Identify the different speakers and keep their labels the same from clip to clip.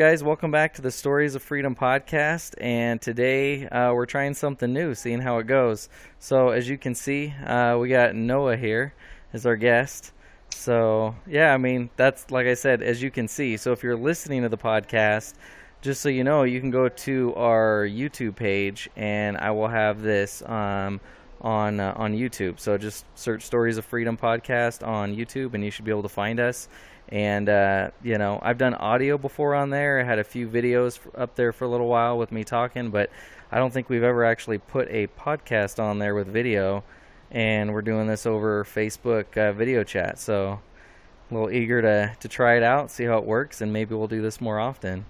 Speaker 1: guys, welcome back to the Stories of Freedom podcast. And today uh, we're trying something new, seeing how it goes. So, as you can see, uh, we got Noah here as our guest. So, yeah, I mean, that's like I said, as you can see. So, if you're listening to the podcast, just so you know, you can go to our YouTube page, and I will have this um, on uh, on YouTube. So just search Stories of Freedom podcast on YouTube, and you should be able to find us. And uh, you know, I've done audio before on there. I had a few videos up there for a little while with me talking, but I don't think we've ever actually put a podcast on there with video. And we're doing this over Facebook uh, video chat, so a little eager to to try it out, see how it works, and maybe we'll do this more often.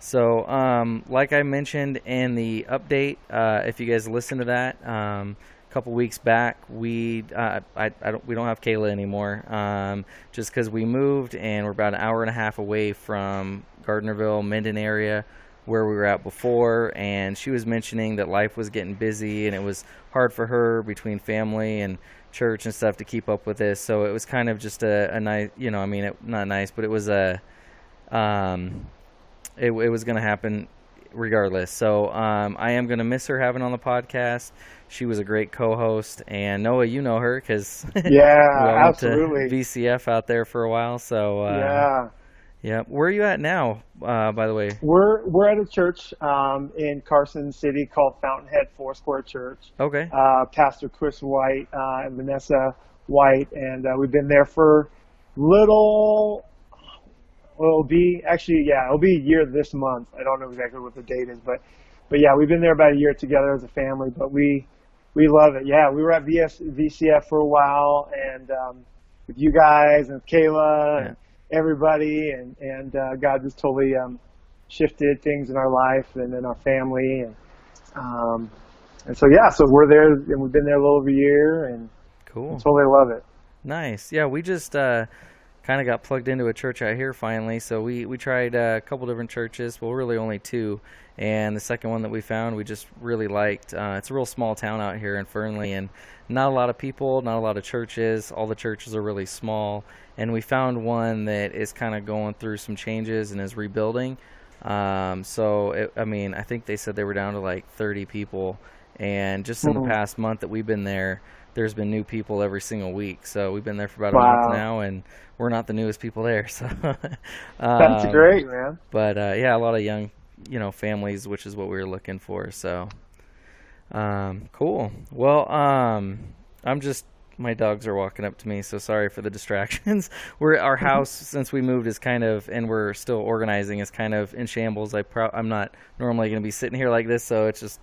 Speaker 1: So, um, like I mentioned in the update, uh, if you guys listen to that, um, couple weeks back, we uh, I, I don't, we don't have Kayla anymore, um, just because we moved and we're about an hour and a half away from Gardnerville, Minden area, where we were at before. And she was mentioning that life was getting busy and it was hard for her between family and church and stuff to keep up with this. So it was kind of just a, a nice, you know, I mean, it, not nice, but it was a um, it, it was going to happen regardless. So um, I am going to miss her having on the podcast. She was a great co-host, and Noah, you know her because
Speaker 2: yeah, absolutely
Speaker 1: VCF out there for a while. So uh,
Speaker 2: yeah,
Speaker 1: yeah. Where are you at now? Uh, by the way,
Speaker 2: we're we're at a church um, in Carson City called Fountainhead Foursquare Church.
Speaker 1: Okay.
Speaker 2: Uh, Pastor Chris White uh, and Vanessa White, and uh, we've been there for little well, it'll be actually, yeah, it'll be a year this month. I don't know exactly what the date is, but, but yeah, we've been there about a year together as a family. But we, we love it. Yeah, we were at VS, VCF for a while, and um, with you guys and Kayla yeah. and everybody, and and uh, God just totally um, shifted things in our life and in our family, and um, and so yeah, so we're there, and we've been there a little over a year, and
Speaker 1: cool,
Speaker 2: totally love it.
Speaker 1: Nice. Yeah, we just. Uh, kind of got plugged into a church out here finally. So we we tried uh, a couple different churches. Well, really only two, and the second one that we found we just really liked. Uh, it's a real small town out here in Fernley, and not a lot of people, not a lot of churches. All the churches are really small, and we found one that is kind of going through some changes and is rebuilding. Um, so it, I mean, I think they said they were down to like 30 people, and just in mm-hmm. the past month that we've been there there's been new people every single week. So we've been there for about wow. a month now, and we're not the newest people there. So
Speaker 2: um, that's great, man.
Speaker 1: But uh, yeah, a lot of young, you know, families, which is what we were looking for. So um, cool. Well, um, I'm just my dogs are walking up to me, so sorry for the distractions. we're our house since we moved is kind of, and we're still organizing, is kind of in shambles. I pro- I'm not normally going to be sitting here like this, so it's just,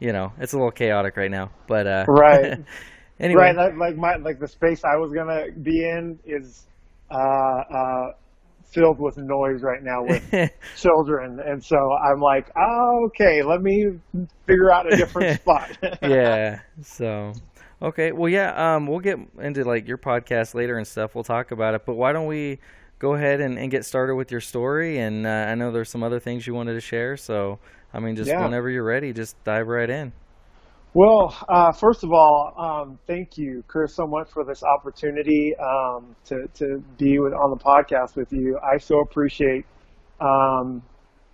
Speaker 1: you know, it's a little chaotic right now. But uh,
Speaker 2: right.
Speaker 1: Anyway,
Speaker 2: right? Like, like my like the space I was gonna be in is uh, uh, filled with noise right now with children, and so I'm like, oh, okay, let me figure out a different spot.
Speaker 1: yeah. So. Okay, well, yeah, um, we'll get into like your podcast later and stuff. We'll talk about it, but why don't we go ahead and, and get started with your story? And uh, I know there's some other things you wanted to share, so I mean, just yeah. whenever you're ready, just dive right in.
Speaker 2: Well, uh, first of all, um, thank you, Chris, so much for this opportunity um, to to be with, on the podcast with you. I so appreciate um,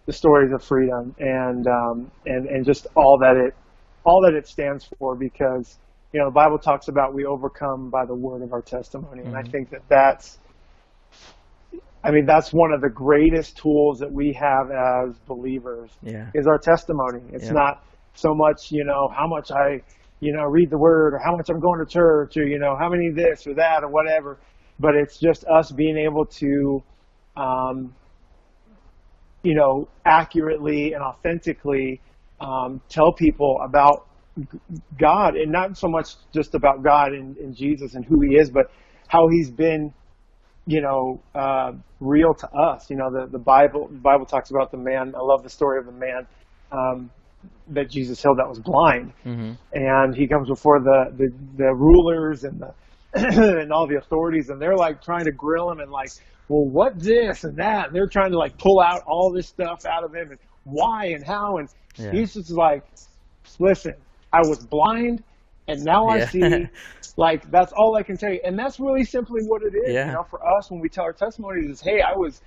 Speaker 2: the stories of freedom and um, and and just all that it all that it stands for because you know the Bible talks about we overcome by the word of our testimony, mm-hmm. and I mm-hmm. think that that's I mean, that's one of the greatest tools that we have as believers
Speaker 1: yeah.
Speaker 2: is our testimony. It's yeah. not so much, you know, how much I, you know, read the word or how much I'm going to church or, you know, how many this or that or whatever. But it's just us being able to, um, you know, accurately and authentically um, tell people about God and not so much just about God and, and Jesus and who he is, but how he's been you know, uh, real to us. You know, the, the Bible Bible talks about the man. I love the story of the man um, that Jesus healed that was blind, mm-hmm. and he comes before the the, the rulers and the and all the authorities, and they're like trying to grill him and like, well, what this and that, and they're trying to like pull out all this stuff out of him and why and how, and yeah. he's just like, listen, I was blind, and now I see. like that's all I can tell you, and that's really simply what it is.
Speaker 1: Yeah.
Speaker 2: You know, for us when we tell our testimonies is, hey, I was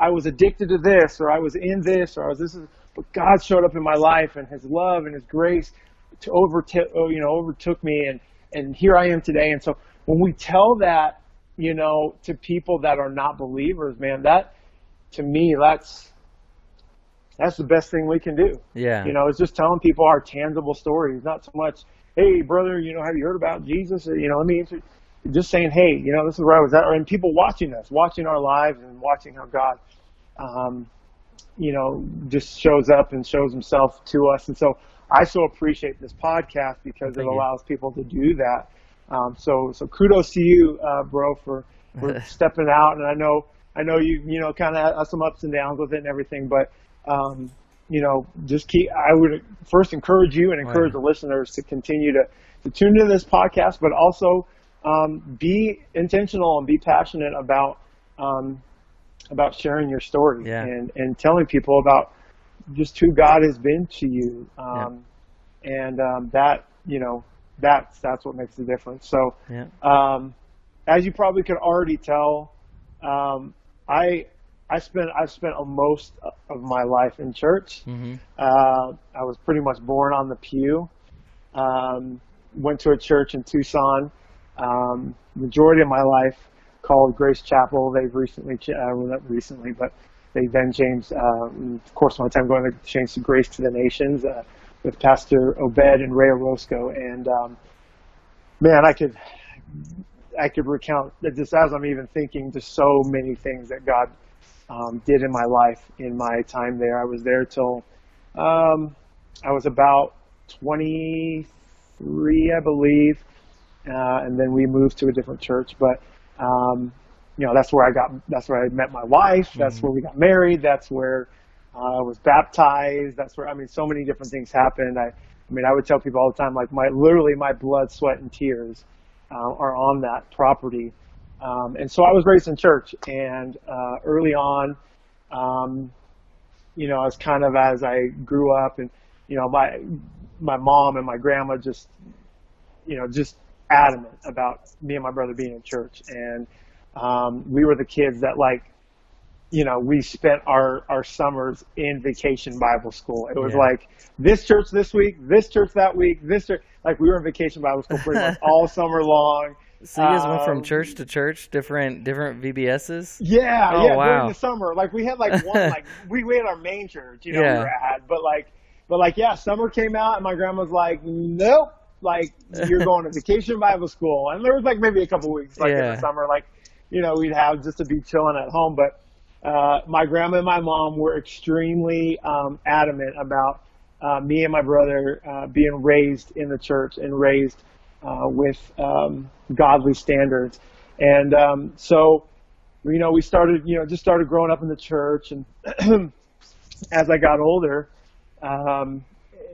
Speaker 2: I was addicted to this, or I was in this, or I was this. Is, but God showed up in my life, and His love and His grace to overtook, oh, you know, overtook me, and and here I am today. And so when we tell that, you know, to people that are not believers, man, that to me, that's that's the best thing we can do.
Speaker 1: Yeah.
Speaker 2: You know, it's just telling people our tangible stories, not so much, hey, brother, you know, have you heard about Jesus? You know, let me answer. Just saying, hey, you know, this is where I was at, and people watching us, watching our lives, and watching how God, um, you know, just shows up and shows Himself to us. And so, I so appreciate this podcast because Thank it allows you. people to do that. Um, so, so kudos to you, uh, bro, for, for stepping out. And I know, I know you, you know, kind of have some ups and downs with it and everything, but um, you know, just keep. I would first encourage you and encourage right. the listeners to continue to to tune into this podcast, but also um, be intentional and be passionate about um, about sharing your story
Speaker 1: yeah.
Speaker 2: and and telling people about just who God has been to you, um, yeah. and um, that you know that's that's what makes the difference. So,
Speaker 1: yeah.
Speaker 2: um, as you probably could already tell, um, I I spent I spent most of my life in church.
Speaker 1: Mm-hmm.
Speaker 2: Uh, I was pretty much born on the pew. Um, went to a church in Tucson. Um, majority of my life called Grace Chapel. They've recently, uh, not recently, but they then changed. Uh, of course, my time going to change to Grace to the Nations uh, with Pastor Obed and Ray Orozco. And um, man, I could I could recount just as I'm even thinking, just so many things that God um, did in my life in my time there. I was there till um, I was about 23, I believe, uh, and then we moved to a different church. But um, you know, that's where I got. That's where I met my wife. That's mm-hmm. where we got married. That's where uh, I was baptized. That's where I mean, so many different things happened. I, I mean, I would tell people all the time, like my literally my blood, sweat, and tears uh, are on that property. Um, and so I was raised in church, and uh, early on, um, you know, as kind of as I grew up, and you know, my my mom and my grandma just, you know, just adamant about me and my brother being in church, and um, we were the kids that like, you know, we spent our our summers in vacation Bible school. It was yeah. like this church this week, this church that week, this church. Like we were in vacation Bible school pretty much all summer long
Speaker 1: so you guys um, went from um, church to church, different different VBSs.
Speaker 2: Yeah, oh, yeah. Wow. During the summer, like we had like one, like we, we had our main church, you know, yeah. we were at, but like, but like, yeah, summer came out, and my grandma's like, nope, like you're going to vacation Bible school, and there was like maybe a couple weeks like yeah. in the summer, like, you know, we'd have just to be chilling at home, but uh, my grandma and my mom were extremely um, adamant about uh, me and my brother uh, being raised in the church and raised uh, with um, godly standards. And um, so, you know, we started, you know, just started growing up in the church. And as I got older, um,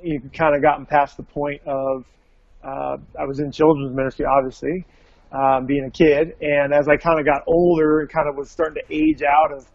Speaker 2: you kind of gotten past the point of, uh, I was in children's ministry, obviously, um, being a kid. And as I kind of got older and kind of was starting to age out of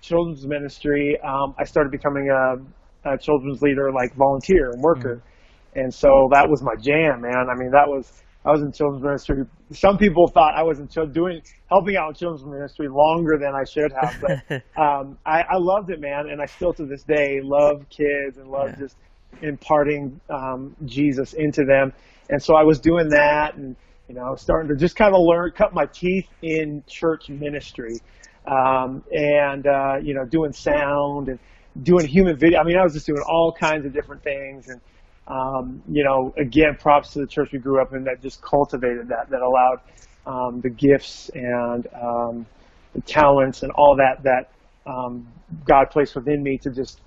Speaker 2: children's ministry, um, I started becoming a, a, children's leader, like volunteer and worker. Mm-hmm. And so that was my jam, man. I mean, that was I was in children's ministry. Some people thought I was in doing helping out in children's ministry longer than I should have, but um, I, I loved it, man. And I still to this day love kids and love yeah. just imparting um, Jesus into them. And so I was doing that, and you know, starting to just kind of learn, cut my teeth in church ministry, um, and uh, you know, doing sound and doing human video. I mean, I was just doing all kinds of different things, and um, you know, again, props to the church we grew up in that just cultivated that, that allowed um, the gifts and um, the talents and all that that um, God placed within me to just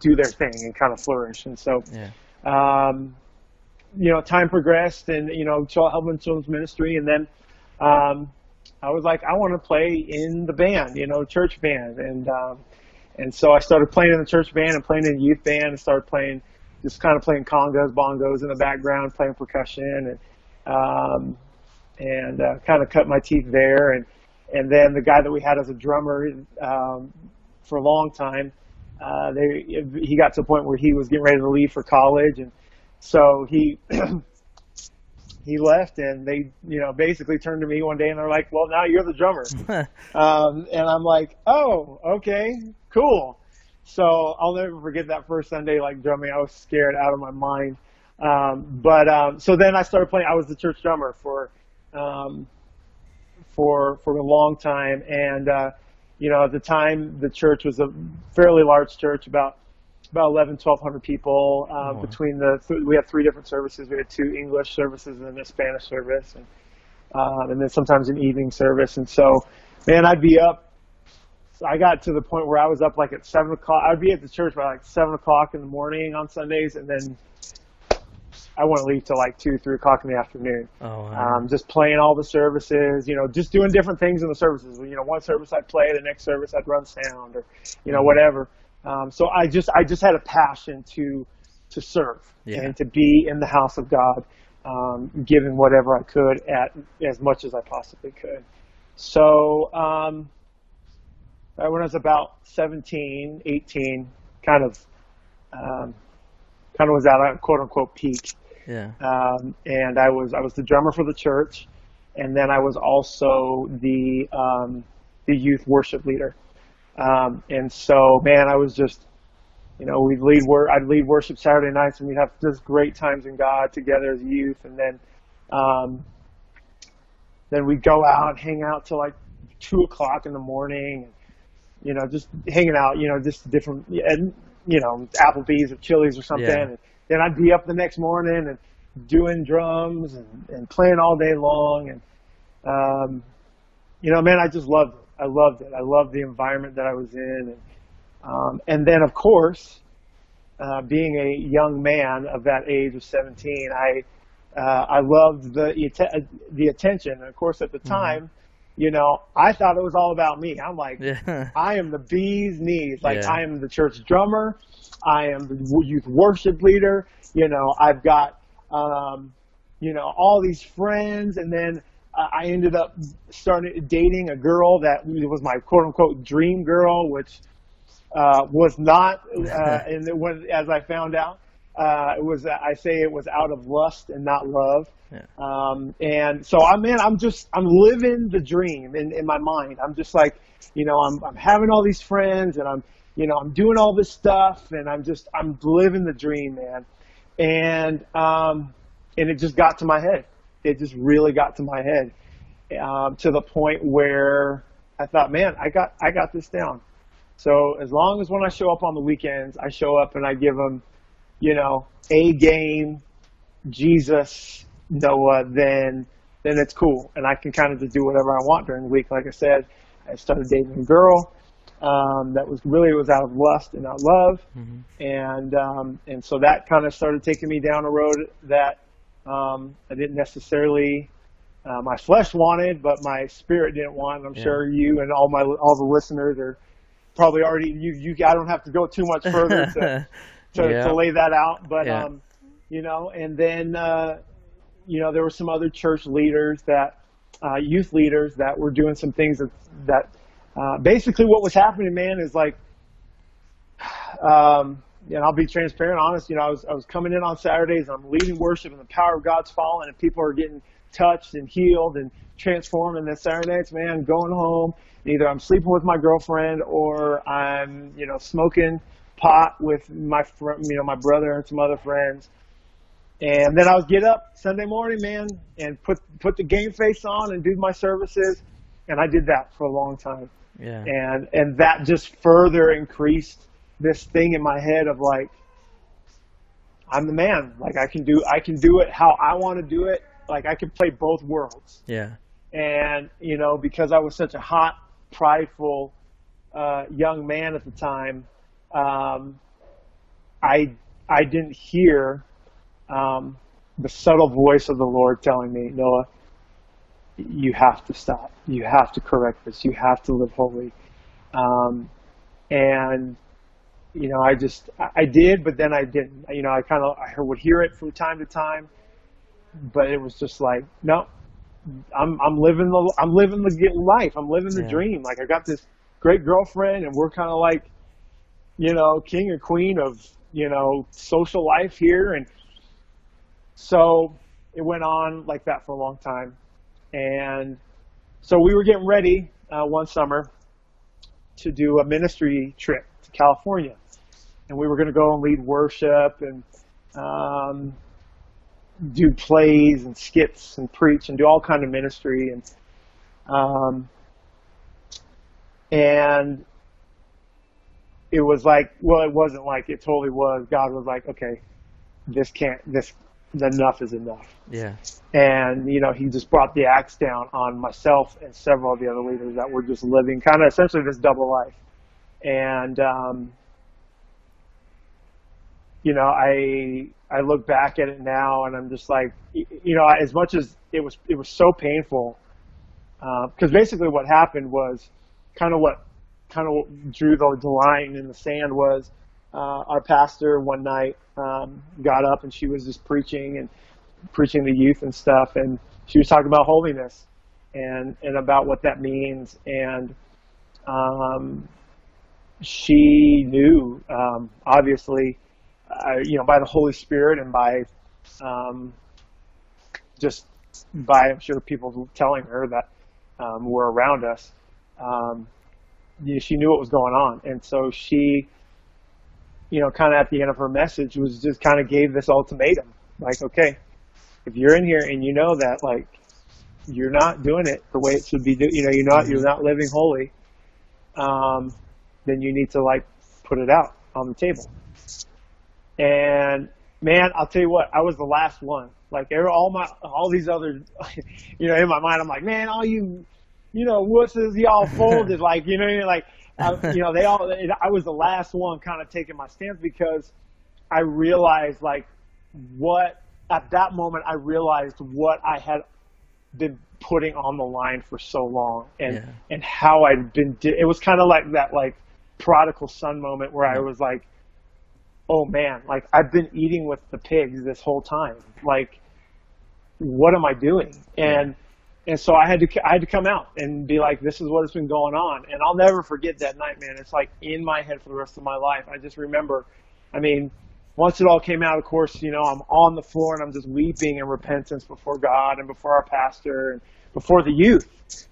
Speaker 2: do their thing and kind of flourish. And so,
Speaker 1: yeah.
Speaker 2: um, you know, time progressed and, you know, helping children's ministry. And then um, I was like, I want to play in the band, you know, church band. And, um, and so I started playing in the church band and playing in the youth band and started playing – just kind of playing congas, bongos in the background, playing percussion, and um, and uh, kind of cut my teeth there. And and then the guy that we had as a drummer um, for a long time, uh, they he got to a point where he was getting ready to leave for college, and so he he left, and they, you know, basically turned to me one day and they're like, "Well, now you're the drummer," um, and I'm like, "Oh, okay, cool." So I'll never forget that first Sunday, like drumming. I was scared out of my mind. Um, but um, so then I started playing. I was the church drummer for um, for for a long time, and uh, you know, at the time the church was a fairly large church, about about 11, 1,200 people um, oh. between the. Th- we have three different services. We had two English services and then a Spanish service, and um, and then sometimes an evening service. And so, man, I'd be up. I got to the point where I was up like at seven o'clock. I'd be at the church by like seven o'clock in the morning on Sundays, and then I wouldn't leave till like two, three o'clock in the afternoon. Oh, wow. um, just playing all the services, you know, just doing different things in the services. You know, one service I'd play, the next service I'd run sound, or you know, whatever. Um, so I just, I just had a passion to, to serve yeah. and to be in the house of God, um, giving whatever I could at as much as I possibly could. So um, when I was about 17, 18, kind of, um, kind of was at a quote unquote peak.
Speaker 1: Yeah.
Speaker 2: Um, and I was I was the drummer for the church, and then I was also the um, the youth worship leader. Um, and so, man, I was just, you know, we'd lead wor- I'd lead worship Saturday nights, and we'd have just great times in God together as youth, and then um, then we'd go out, hang out till like two o'clock in the morning, you know, just hanging out, you know, just different, and you know, Applebee's or Chili's or something. Yeah. And, then I'd be up the next morning and doing drums and, and playing all day long. And, um, you know, man, I just loved it. I loved it. I loved the environment that I was in. And, um, and then, of course, uh, being a young man of that age of 17, I, uh, I loved the, the attention. And of course, at the mm-hmm. time, mm-hmm. you know, I thought it was all about me. I'm like, yeah. I am the bee's knees. Like, yeah. I am the church drummer. I am the youth worship leader. You know, I've got, um, you know, all these friends. And then uh, I ended up starting dating a girl that was my quote unquote dream girl, which uh, was not, uh, and when, as I found out, uh, it was, I say it was out of lust and not love. Yeah. Um, and so I'm, man, I'm just, I'm living the dream in, in my mind. I'm just like, you know, I'm, I'm having all these friends and I'm, you know, I'm doing all this stuff and I'm just, I'm living the dream, man. And, um, and it just got to my head. It just really got to my head, um, to the point where I thought, man, I got, I got this down. So as long as when I show up on the weekends, I show up and I give them, you know, a game, Jesus, Noah, then, then it's cool. And I can kind of just do whatever I want during the week. Like I said, I started dating a girl um, that was really was out of lust and not love, mm-hmm. and um, and so that kind of started taking me down a road that um, I didn't necessarily uh, my flesh wanted, but my spirit didn't want. I'm yeah. sure you and all my all the listeners are probably already you you. I don't have to go too much further to to, yeah. to lay that out, but yeah. um, you know, and then uh, you know there were some other church leaders that uh, youth leaders that were doing some things that that uh, basically what was happening, man, is like, um, and I'll be transparent, honest. You know, I was I was coming in on Saturdays, and I'm leading worship, and the power of God's falling, and people are getting touched and healed and transformed. And then Saturday nights, man, going home, either I'm sleeping with my girlfriend or I'm, you know, smoking pot with my fr- you know my brother and some other friends. And then I would get up Sunday morning, man, and put put the game face on and do my services. And I did that for a long time.
Speaker 1: Yeah.
Speaker 2: And and that just further increased this thing in my head of like I'm the man. Like I can do I can do it how I want to do it. Like I can play both worlds.
Speaker 1: Yeah.
Speaker 2: And you know, because I was such a hot, prideful uh, young man at the time, um, I I didn't hear um, the subtle voice of the Lord telling me, Noah, you have to stop. You have to correct this. You have to live holy. Um, and you know, I just I did, but then I didn't. You know, I kind of I would hear it from time to time, but it was just like, no, I'm I'm living the I'm living the life. I'm living the yeah. dream. Like I got this great girlfriend, and we're kind of like, you know, king or queen of you know social life here, and so it went on like that for a long time, and so we were getting ready uh, one summer to do a ministry trip to California, and we were going to go and lead worship and um, do plays and skits and preach and do all kind of ministry and um, and it was like well it wasn't like it totally was. God was like okay this can't this enough is enough.
Speaker 1: Yeah.
Speaker 2: and you know he just brought the axe down on myself and several of the other leaders that were just living kind of essentially this double life. And um, you know i i look back at it now and i'm just like you know as much as it was it was so painful because basically what happened was kind of what kind of drew the, the line in the sand was uh, our pastor one night um, got up and she was just preaching and preaching to youth and stuff. And she was talking about holiness and and about what that means. And um, she knew um, obviously uh, you know by the Holy Spirit and by um, just by I'm sure people telling her that um, were around us um, you know, she knew what was going on. And so she you know kind of at the end of her message was just kind of gave this ultimatum like okay if you're in here and you know that like you're not doing it the way it should be do you know you're not you're not living holy um, then you need to like put it out on the table and man i'll tell you what i was the last one like all my all these other you know in my mind i'm like man all you you know wusses y'all folded like you know what I mean? like I, you know they all i was the last one kind of taking my stance because i realized like what at that moment i realized what i had been putting on the line for so long and
Speaker 1: Yeah.
Speaker 2: and how i'd been di- it was kind of like that like prodigal son moment where i was like oh man like i've been eating with the pigs this whole time. Like what am i doing? And and so i had to i had to come out and be like this is what has been going on. And i'll never forget that night man. It's like in my head for the rest of my life. I just remember i mean once it all came out of course you know i'm on the floor and i'm just weeping in repentance before god and before our pastor and before the youth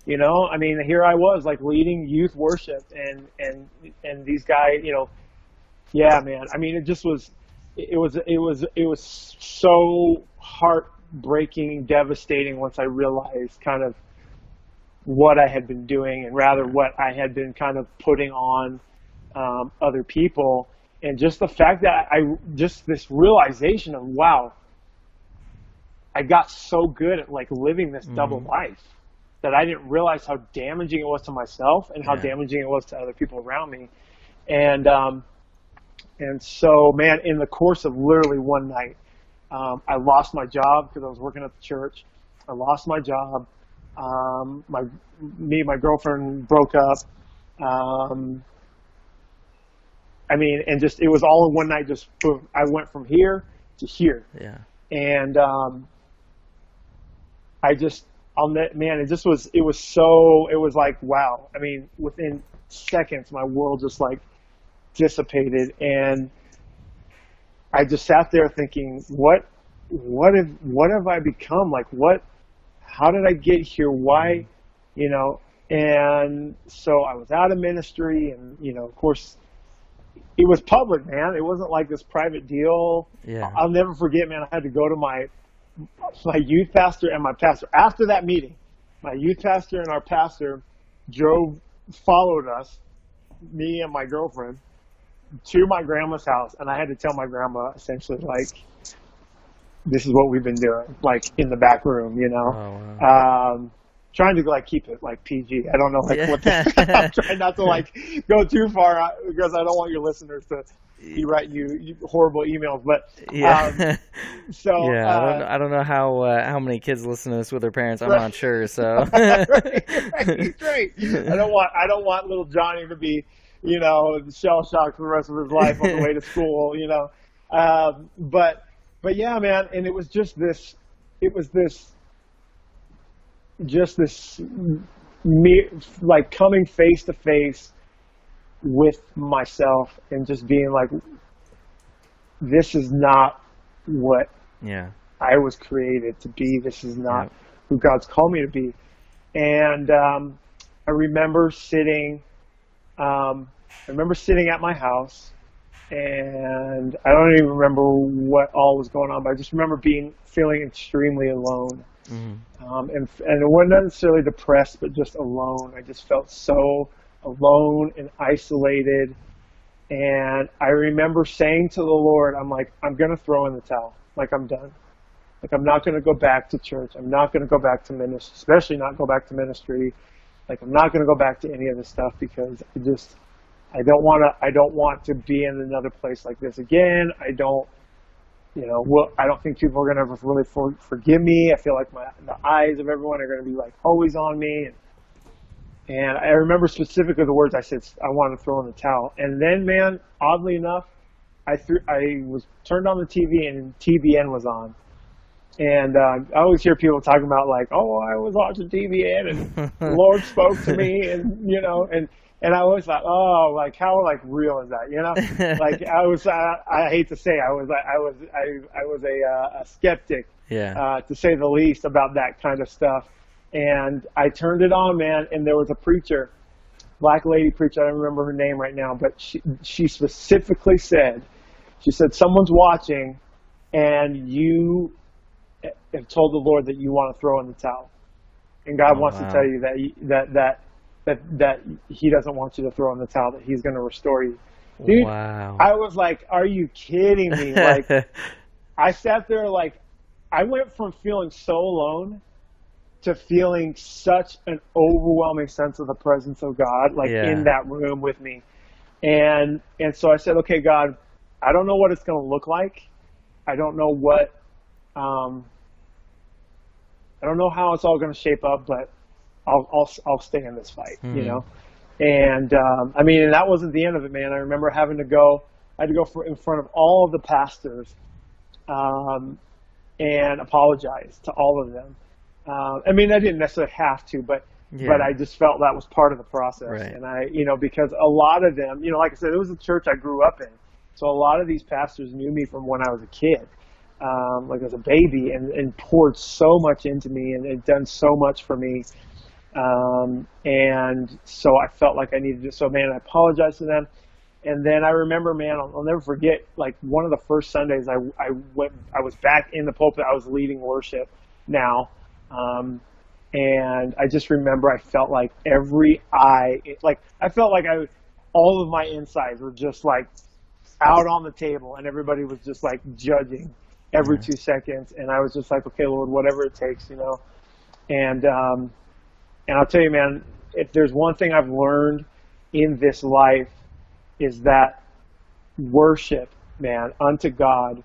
Speaker 2: you know? I mean here i was like leading youth worship and and and these guys you know yeah, man. I mean, it just was, it was, it was, it was so heartbreaking, devastating once I realized kind of what I had been doing and rather what I had been kind of putting on um, other people. And just the fact that I, just this realization of, wow, I got so good at like living this double life that I didn't realize how damaging it was to myself and how
Speaker 1: Yeah.
Speaker 2: damaging it was to other people around me. And, um, and so, man, in the course of literally one night, um, I lost my job because I was working at the church. I lost my job. Um, my me and my girlfriend broke up. Um, I mean, and just it was all in one night. Just boom, I went from here to here,
Speaker 1: Yeah.
Speaker 2: and um, I just, I'll net, man, it just was, it was so, it was like, wow. I mean, within seconds, my world just like dissipated, and I just sat there thinking, what, what have, what have I become? Like, what, how did I get here? Why, you know? And so I was out of ministry, and you know, of course, it was public, man. It wasn't like this private deal.
Speaker 1: Yeah.
Speaker 2: I'll never forget, man. I had to go to my my youth pastor and my pastor after that meeting. My youth pastor and our pastor drove, followed us, me and my girlfriend, to my grandma's house, and I had to tell my grandma essentially like, "This is what we've been doing," like in the back room, you know.
Speaker 1: Oh, wow.
Speaker 2: Um, trying to like keep it like PG. I don't know like what. The, I'm trying not to like go too far uh, because I don't want your listeners to be writing you, you horrible emails. But
Speaker 1: yeah.
Speaker 2: um, so
Speaker 1: yeah, I don't,
Speaker 2: uh,
Speaker 1: I don't know how uh, how many kids listen to this with their parents. I'm
Speaker 2: Right.
Speaker 1: not sure. So
Speaker 2: right, right, right. I don't want I don't want little Johnny to be, you know, shell shocked for the rest of his life on the way to school, you know. Um, but but yeah, man, and it was just this it was this just this me like coming face to face with myself and just being like this is not what
Speaker 1: yeah,
Speaker 2: I was created to be. This is not who God's called me to be. And um, I remember sitting. Um, I remember sitting at my house, and I don't even remember what all was going on, but I just remember being feeling extremely alone. Mm-hmm. Um, and and it wasn't necessarily depressed, but just alone. I just felt so alone and isolated. And I remember saying to the Lord, I'm like, I'm gonna throw in the towel. Like I'm done. Like I'm not gonna go back to church. I'm not gonna go back to ministry, especially not go back to ministry. Like I'm not gonna go back to any of this stuff because I just I don't want to. I don't want to be in another place like this again. I don't. You know, well, I don't think people are going to really for, forgive me. I feel like my the eyes of everyone are going to be like always on me. And, and I remember specifically the words I said. I wanted to throw in the towel. And then, man, oddly enough, I threw. I was turned on the TV and TBN was on. And uh, I always hear people talking about like, oh, I was watching TBN and the Lord spoke to me, and you know, and and I always thought, oh, like how like real is that? You know, like I was, I, I hate to say, I was, I was, I, I was a, uh, a skeptic,
Speaker 1: yeah,
Speaker 2: uh, to say the least about that kind of stuff. And I turned it on, man, and there was a preacher, black lady preacher. I don't remember her name right now, but she, she specifically said, she said, someone's watching, and you have told the Lord that you want to throw in the towel, and God oh, wants wow. to tell you that that that that that he doesn't want you to throw in the towel, that he's going to restore you. Dude,
Speaker 1: wow.
Speaker 2: I was like, are you kidding me? Like, I sat there like, I went from feeling so alone to feeling such an overwhelming sense of the presence of God, like yeah. in that room with me. And and so I said, okay, God, I don't know what it's going to look like. I don't know what, um, I don't know how it's all going to shape up, but I'll I'll I'll stay in this fight, mm-hmm. you hmm. know. And um, I mean, and that wasn't the end of it, man. I remember having to go. I had to go for, in front of all of the pastors um, and apologize to all of them. Uh, I mean, I didn't necessarily have to, but yeah. but I just felt that was part of the process.
Speaker 1: Right.
Speaker 2: And I, you know, because a lot of them, you know, like I said, it was a church I grew up in, so a lot of these pastors knew me from when I was a kid, um, like as a baby, and, and poured so much into me and, and done so much for me. Um, and so I felt like I needed to, so man, I apologized to them. And then I remember, man, I'll, I'll never forget, like one of the first Sundays I, I went, I was back in the pulpit, I was leading worship now. Um, and I just remember I felt like every eye, like I felt like I, all of my insides were just like out on the table and everybody was just like judging every two seconds. And I was just like, okay, Lord, whatever it takes, you know? And, um, and I'll tell you, man, if there's one thing I've learned in this life is that worship, man, unto God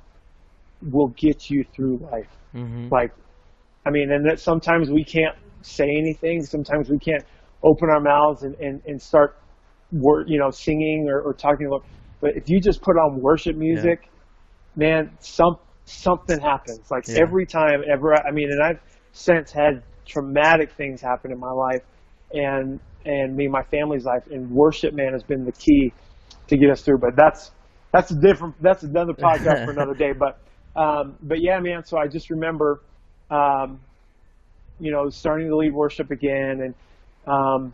Speaker 2: will get you through life. Mm-hmm. Like, I mean, and that sometimes we can't say anything. Sometimes we can't open our mouths and, and, and start, wor- you know, singing or, or talking. About, but if you just put on worship music, yeah. man, some something happens. Like yeah. every time, ever. I mean, and I've since had traumatic things happen in my life and and me and my family's life and worship man has been the key to get us through but that's that's a different that's another podcast for another day but um, but yeah man so i just remember um, you know starting to lead worship again and um,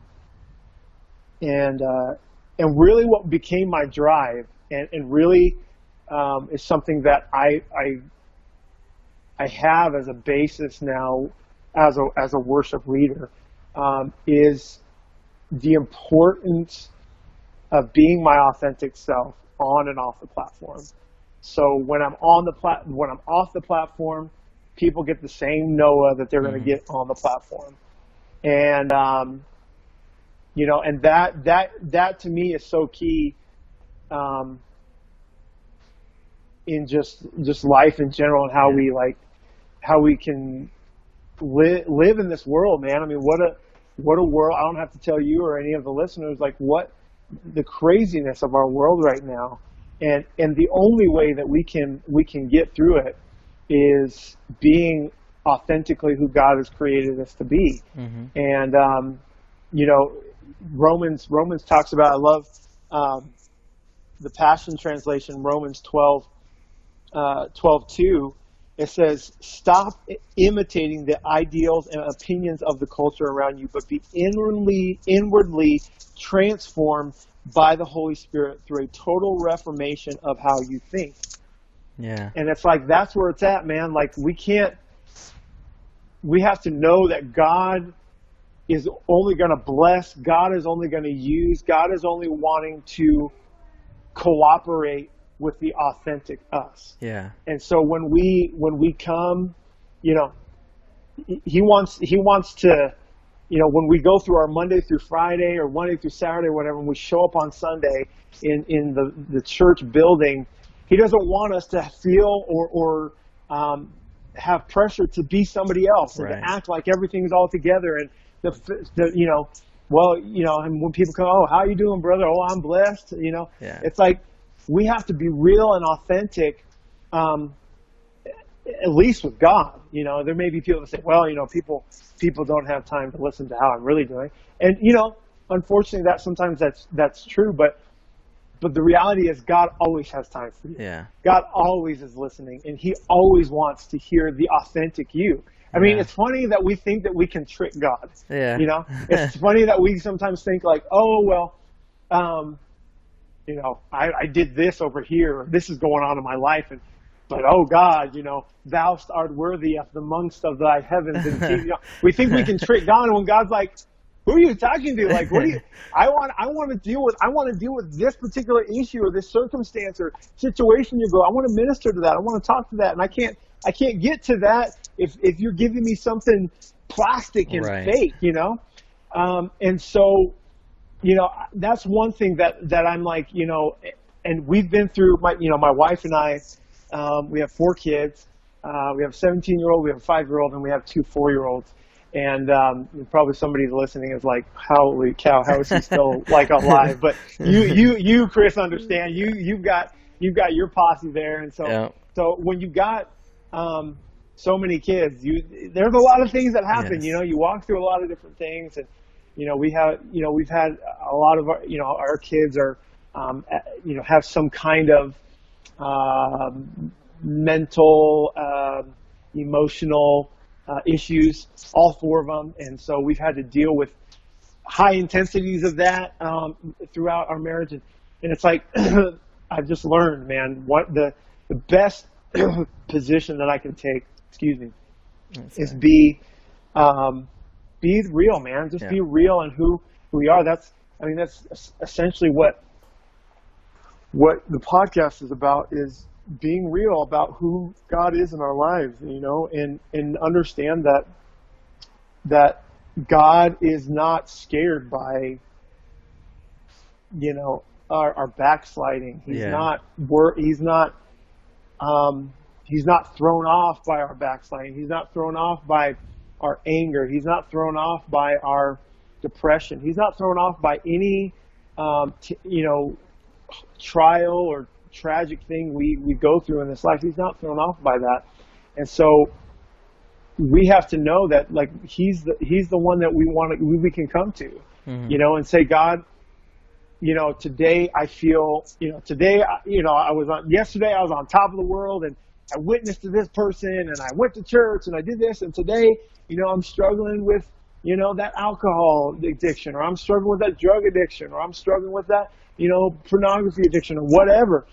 Speaker 2: and uh, and really what became my drive and, and really um, is something that I, I I have as a basis now as a as a worship leader um, is the importance of being my authentic self on and off the platform. So when I'm on the plat when I'm off the platform, people get the same Noah that they're mm-hmm. going to get on the platform, and um, you know, and that that that to me is so key. Um, in just just life in general and how yeah. we like how we can live live in this world, man. I mean, what a what a world! I don't have to tell you or any of the listeners like what the craziness of our world right now, and and the only way that we can we can get through it is being authentically who God has created us to be. Mm-hmm. And um, you know, Romans Romans talks about. I love um, the Passion Translation, Romans 12, uh, 12 2 it says, stop imitating the ideals and opinions of the culture around you, but be inwardly, inwardly transformed by the Holy Spirit through a total reformation of how you think.
Speaker 1: Yeah.
Speaker 2: And it's like, that's where it's at, man. Like, we can't, we have to know that God is only going to bless, God is only going to use, God is only wanting to cooperate with the authentic us.
Speaker 1: Yeah.
Speaker 2: And so when we when we come, you know, he wants he wants to, you know, when we go through our Monday through Friday or Monday through Saturday, or whatever, and we show up on Sunday in in the the church building, he doesn't want us to feel or or um, have pressure to be somebody else and
Speaker 1: Right.
Speaker 2: to act like everything's all together and the, the you know well you know and when people come oh how you doing brother oh I'm blessed you know
Speaker 1: Yeah.
Speaker 2: it's like we have to be real and authentic um, at least with God you know there may be people that say well you know people people don't have time to listen to how I'm really doing and you know unfortunately that sometimes that's that's true but but the reality is God always has time for you
Speaker 1: Yeah.
Speaker 2: God always is listening and he always wants to hear the authentic you. I mean,
Speaker 1: Yeah.
Speaker 2: it's funny that we think that we can trick God.
Speaker 1: Yeah.
Speaker 2: You know, it's funny that we sometimes think like, oh, well, um, you know, I, I did this over here, this is going on in my life. And, but oh God, you know, thou art worthy of the amongst of thy heavens. And you know, we think we can trick God when God's like, who are you talking to? Like, what do you? I want, I want to deal with, I want to deal with this particular issue or this circumstance or situation you go. I want to minister to that. I want to talk to that, and I can't, I can't get to that if if you're giving me something plastic and
Speaker 1: Right.
Speaker 2: fake, you know. Um, and so, you know, that's one thing that that I'm like, you know, and we've been through. My, you know, my wife and I, um, we have four kids. Uh, we have a 17 year old, we have a five year old, and we have two four year olds. And um, probably somebody listening is like, "Holy cow! How is he still like alive?" But you, you, you, Chris, understand. You, you've got, you've got your posse there, and so,
Speaker 1: Yeah.
Speaker 2: so when you got um, so many kids, you, there's a lot of things that happen.
Speaker 1: Yes.
Speaker 2: You know, you walk through a lot of different things, and you know, we have, you know, we've had a lot of our, you know, our kids are, um, uh, you know, have some kind of um, mental, um emotional uh, issues, all four of them, and so we've had to deal with high intensities of that um, throughout our marriage, and, and it's like I've just learned, man, what the the best position that I can take, excuse me,
Speaker 1: That's
Speaker 2: is
Speaker 1: right.
Speaker 2: be um, be real, man. Just
Speaker 1: Yeah.
Speaker 2: be real and who who we are. That's I mean that's essentially what what the podcast is about is being real about who God is in our lives, you know, and and understand that that God is not scared by you know our, our backsliding. He's
Speaker 1: Yeah.
Speaker 2: not wor- he's not um, he's not thrown off by our backsliding. He's not thrown off by our anger. He's not thrown off by our depression. He's not thrown off by any, um, t- you know, trial or tragic thing we, we go through in this life. He's not thrown off by that. And so we have to know that like he's the, he's the one that we want to, we, we can come to,
Speaker 1: Mhm.
Speaker 2: you know, and say, God, you know, today I feel, you know, today, I- you know, I was on, yesterday I was on top of the world and I witnessed to this person and I went to church and I did this and today, you know, I'm struggling with, you know, that alcohol addiction or I'm struggling with that drug addiction or I'm struggling with that, you know, pornography addiction or whatever.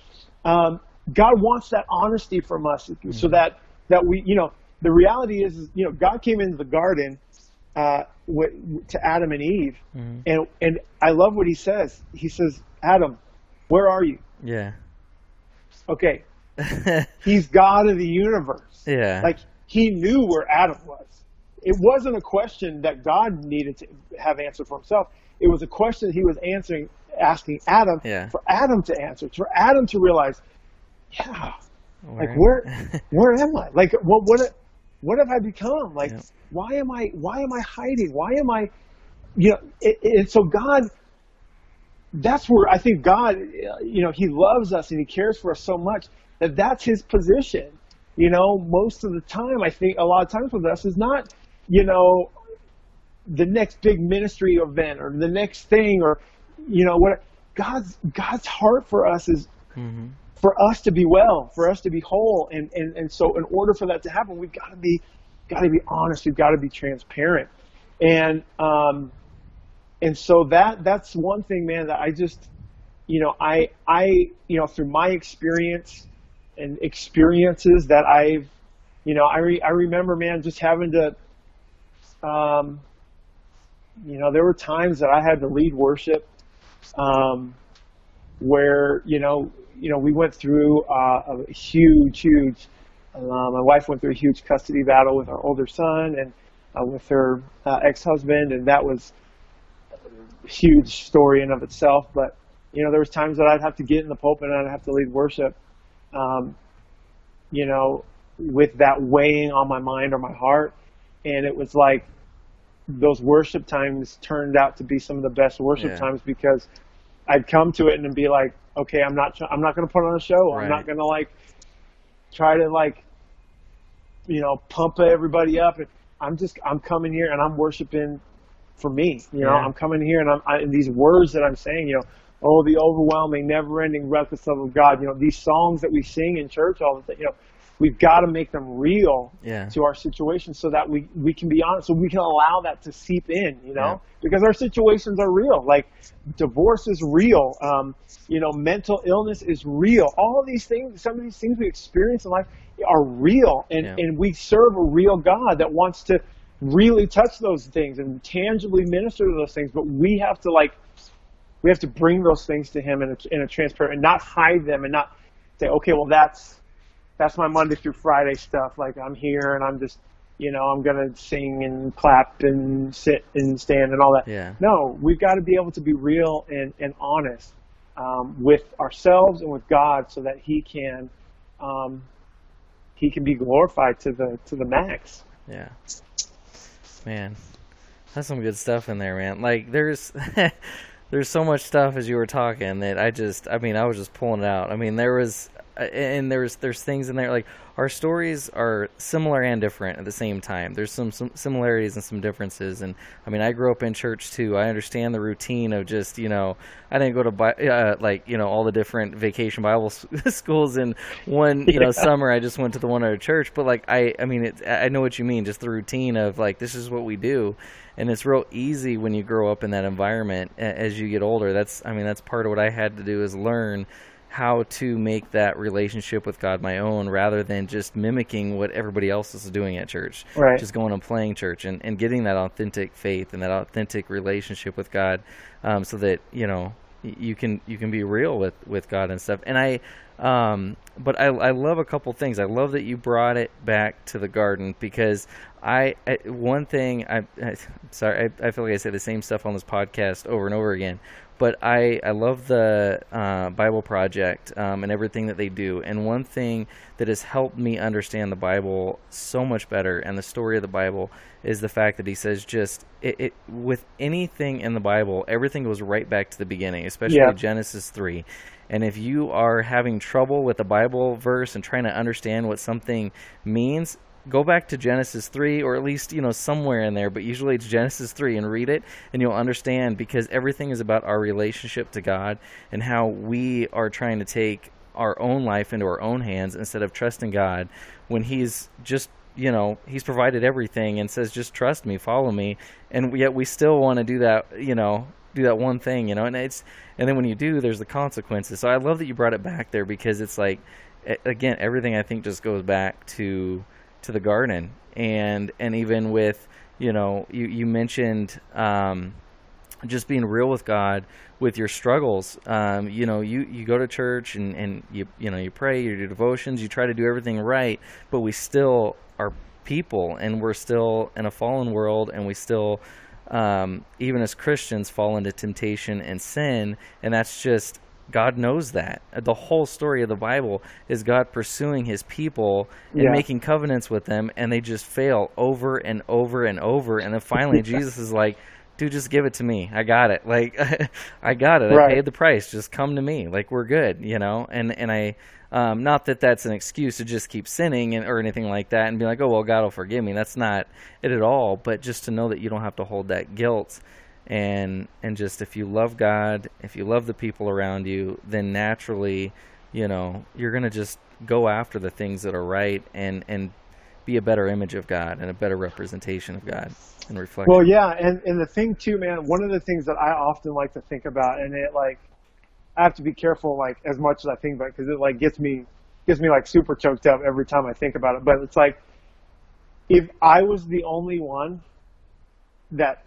Speaker 2: Um, God wants that honesty from us so that, that we, you know, the reality is, is, you know, God came into the garden, uh, to Adam and Eve.
Speaker 1: Mhm.
Speaker 2: And, and I love what he says. He says, Adam, where are you?
Speaker 1: Yeah.
Speaker 2: Okay. He's God of the universe.
Speaker 1: yeah.
Speaker 2: Like he knew where Adam was. It wasn't a question that God needed to have answered for himself. It was a question he was answering, asking Adam
Speaker 1: Yeah.
Speaker 2: for Adam to answer, for Adam to realize, yeah, like
Speaker 1: Where-
Speaker 2: where, where am I? Like what, what, what have I become? Like
Speaker 1: Yeah.
Speaker 2: why am I, why am I hiding? Why am I, you know? It, it, and so God, that's where I think God, you know, He loves us and He cares for us so much that that's His position. You know, most of the time, I think a lot of times with us is not, you know, the next big ministry event or the next thing or, you know, what God's God's heart for us is
Speaker 1: Mhm.
Speaker 2: for us to be well, for us to be whole. And, and, and so in order for that to happen, we've got to be, got to be honest. We've got to be transparent. And, um, and so that, that's one thing, man, that I just, you know, I, I, you know, through my experience and experiences that I've, you know, I, re, I remember, man, just having to, um, you know, there were times that I had to lead worship, um, where, you know, you know, we went through uh, a huge, huge. Uh, my wife went through a huge custody battle with our older son and uh, with her uh, ex-husband, and that was a huge story in of itself. But you know, there was times that I'd have to get in the pulpit and I'd have to lead worship. Um, you know, with that weighing on my mind or my heart, and it was like those worship times turned out to be some of the best worship yeah. times because I'd come to it and be like, okay, I'm not I'm not going to put on a show. Right. I'm not going to like try to like you know pump everybody up. I'm just I'm coming here and I'm worshiping for me. You know, yeah. I'm coming here and I'm I, and these words that I'm saying. You know, oh the overwhelming, never-ending, reckless love of God. You know, these songs that we sing in church all the time. You know, we've got to make them real
Speaker 1: yeah.
Speaker 2: to our situation so that we, we can be honest, so we can allow that to seep in, you know, yeah. because our situations are real. Like divorce is real. Um, you know, mental illness is real. All these things, some of these things we experience in life are real. And, yeah. and we serve a real God that wants to really touch those things and tangibly minister to those things. But we have to like, we have to bring those things to him in a, in a transparent and not hide them and not say, okay, well, that's, that's my Monday through Friday stuff. Like I'm here and I'm just, you know, I'm gonna sing and clap and sit and stand and all that.
Speaker 1: Yeah.
Speaker 2: No, we've got to be able to be real and and honest um, with ourselves and with God, so that He can, um, He can be glorified to the to the max.
Speaker 1: Yeah. Man, that's some good stuff in there, man. Like there's. there's so much stuff as you were talking that I just, I mean, I was just pulling it out. I mean, there was, and there's there's things in there like our stories are similar and different at the same time. There's some, some similarities and some differences. And I mean, I grew up in church too. I understand the routine of just you know, I didn't go to uh, like you know all the different vacation Bible schools in one you know summer. I just went to the one at a church. But like I, I mean, it, I know what you mean. Just the routine of like this is what we do. And it's real easy when you grow up in that environment as you get older. That's, I mean, that's part of what I had to do is learn how to make that relationship with God my own rather than just mimicking what everybody else is doing at church.
Speaker 2: Right.
Speaker 1: Just going and playing church and, and getting that authentic faith and that authentic relationship with God um, so that, you know, you can you can be real with, with God and stuff. And I um, but I, I love a couple things. I love that you brought it back to the garden because I, I one thing I, I sorry I, I feel like I say the same stuff on this podcast over and over again but I, I love the uh, Bible Project um, and everything that they do. And one thing that has helped me understand the Bible so much better and the story of the Bible is the fact that he says just it, it with anything in the Bible, everything goes right back to the beginning, especially yeah. Genesis three. And if you are having trouble with a Bible verse and trying to understand what something means, go back to Genesis 3 or at least, you know, somewhere in there, but usually it's Genesis 3 and read it and you'll understand because everything is about our relationship to God and how we are trying to take our own life into our own hands instead of trusting God when he's just you know he's provided everything and says just trust me follow me and yet we still want to do that you know do that one thing you know and it's and then when you do there's the consequences. So i love that you brought it back there because it's like again everything i think just goes back to to the garden and and even with you know you you mentioned um, just being real with God with your struggles. Um, you know, you, you go to church and, and you you know you pray, you do devotions, you try to do everything right, but we still are people and we're still in a fallen world and we still um, even as Christians fall into temptation and sin, and that's just God knows that. The whole story of the Bible is God pursuing his people and yeah. making covenants with them, and they just fail over and over and over. And then finally, Jesus is like, dude, just give it to me. I got it. Like, I got it. Right. I paid the price. Just come to me. Like, we're good, you know? And, and I, um, not that that's an excuse to just keep sinning and, or anything like that and be like, oh, well, God will forgive me. That's not it at all. But just to know that you don't have to hold that guilt and and just if you love God, if you love the people around you, then naturally you know, you're gonna just go after the things that are right and and be a better image of God and a better representation of God and reflect.
Speaker 2: Well, yeah, and and the thing too, man. One of the things that I often like to think about, and it like, I have to be careful, like as much as I think about it, because it like gets me gets me like super choked up every time I think about it. But it's like, if I was the only one that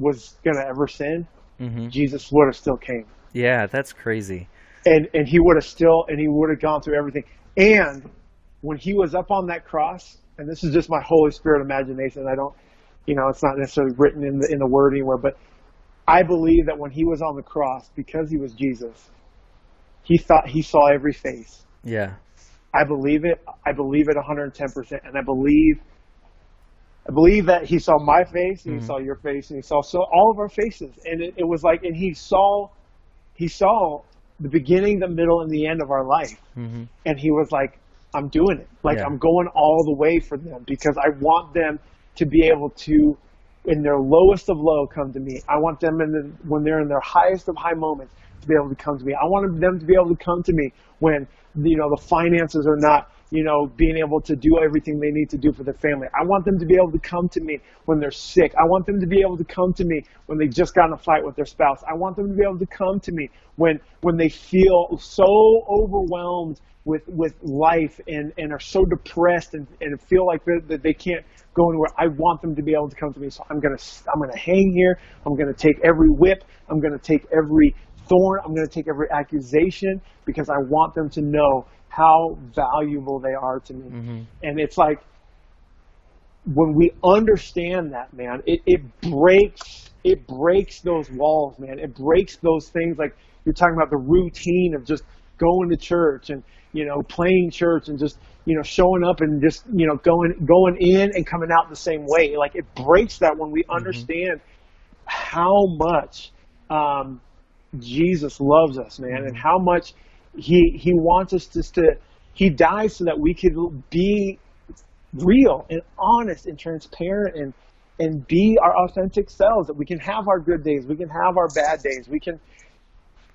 Speaker 2: was gonna ever sin,
Speaker 1: hmm
Speaker 2: Jesus would have still came.
Speaker 1: Yeah, that's crazy.
Speaker 2: and and he would have still and he would have gone through everything and when he was up on that cross and this is just my holy spirit imagination i don't you know it's not necessarily written in the in the word anywhere but i believe that when he was on the cross because he was jesus he thought he saw every face
Speaker 1: Yeah.
Speaker 2: i believe it i believe it 110% and i believe I believe that he saw my face and he
Speaker 1: Mhm.
Speaker 2: saw your face and he saw so all of our faces and it, it was like and he saw he saw the beginning, the middle, and the end of our life.
Speaker 1: hmm
Speaker 2: And he was like, I'm doing it. Like,
Speaker 1: Yeah.
Speaker 2: I'm going all the way for them because I want them to be able to, in their lowest of low, come to me. I want them in the, when they're in their highest of high moments to be able to come to me. I want them to be able to come to me when, you know, the finances are not, you know, being able to do everything they need to do for their family. I want them to be able to come to me when they're sick. I want them to be able to come to me when they just got in a fight with their spouse. I want them to be able to come to me when when they feel so overwhelmed with with life and and are so depressed and, and feel like that they can't go anywhere. I want them to be able to come to me. So I'm gonna I'm gonna hang here. I'm gonna take every whip. I'm gonna take every thorn. I'm gonna take every accusation because I want them to know how valuable they are to me.
Speaker 1: hmm
Speaker 2: And it's like when we understand that, man, it, it breaks it breaks those walls, man. It breaks those things like you're talking about the routine of just going to church and you know playing church and just you know showing up and just you know going going in and coming out the same way. Like it breaks that when we understand how much um, Jesus loves us, man, and mm-hmm. how much he he wants us just to he died so that we could be real and honest and transparent and and be our authentic selves that we can have our good days we can have our bad days we can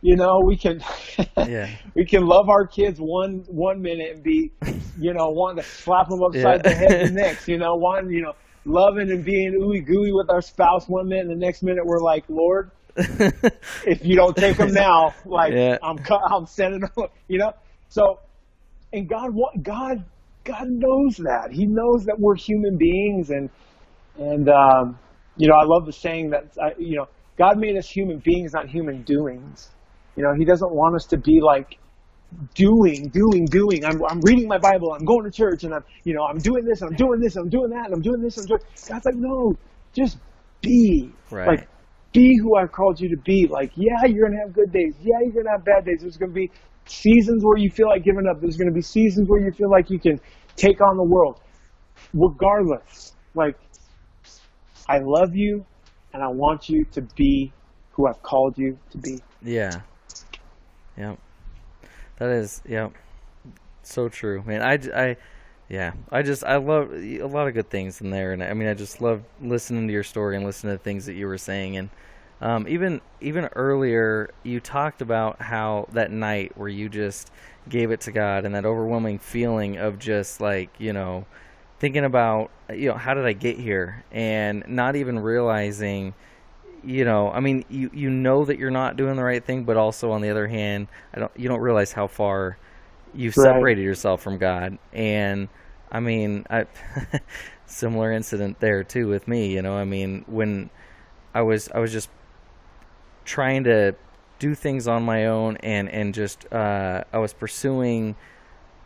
Speaker 2: you know we can
Speaker 1: Yeah.
Speaker 2: we can love our kids one one minute and be you know wanting to slap them upside
Speaker 1: Yeah.
Speaker 2: the head the next you know one you know loving and being ooey gooey with our spouse one minute and the next minute we're like lord if you don't take them now, like
Speaker 1: Yeah.
Speaker 2: I'm, I'm sending them, you know. So, and God, God, God knows that. He knows that we're human beings, and and um, you know, I love the saying that uh, you know, God made us human beings, not human doings. You know, He doesn't want us to be like doing, doing, doing. I'm, I'm reading my Bible. I'm going to church, and I'm, you know, I'm doing this, I'm doing this, I'm doing that, and I'm doing this, I'm doing. God's like, no, just be.
Speaker 1: Right.
Speaker 2: Like, be who I've called you to be. Like, yeah, you're gonna have good days. Yeah, you're gonna have bad days. There's gonna be seasons where you feel like giving up. There's gonna be seasons where you feel like you can take on the world. Regardless, like, I love you, and I want you to be who I've called you to be.
Speaker 1: Yeah. Yep. That is, yep. So true, man. I, I- yeah. I just, I love a lot of good things in there, and I mean, I just love listening to your story and listening to things that you were saying, and um, even even earlier, you talked about how that night where you just gave it to God, and that overwhelming feeling of just like you know, thinking about you know, how did I get here, and not even realizing you know, I mean, you you know that you're not doing the right thing, but also on the other hand, I don't you don't realize how far you've
Speaker 2: Right.
Speaker 1: separated yourself from God. And I mean, I similar incident there too with me, you know. I mean, when I was I was just trying to do things on my own and and just uh I was pursuing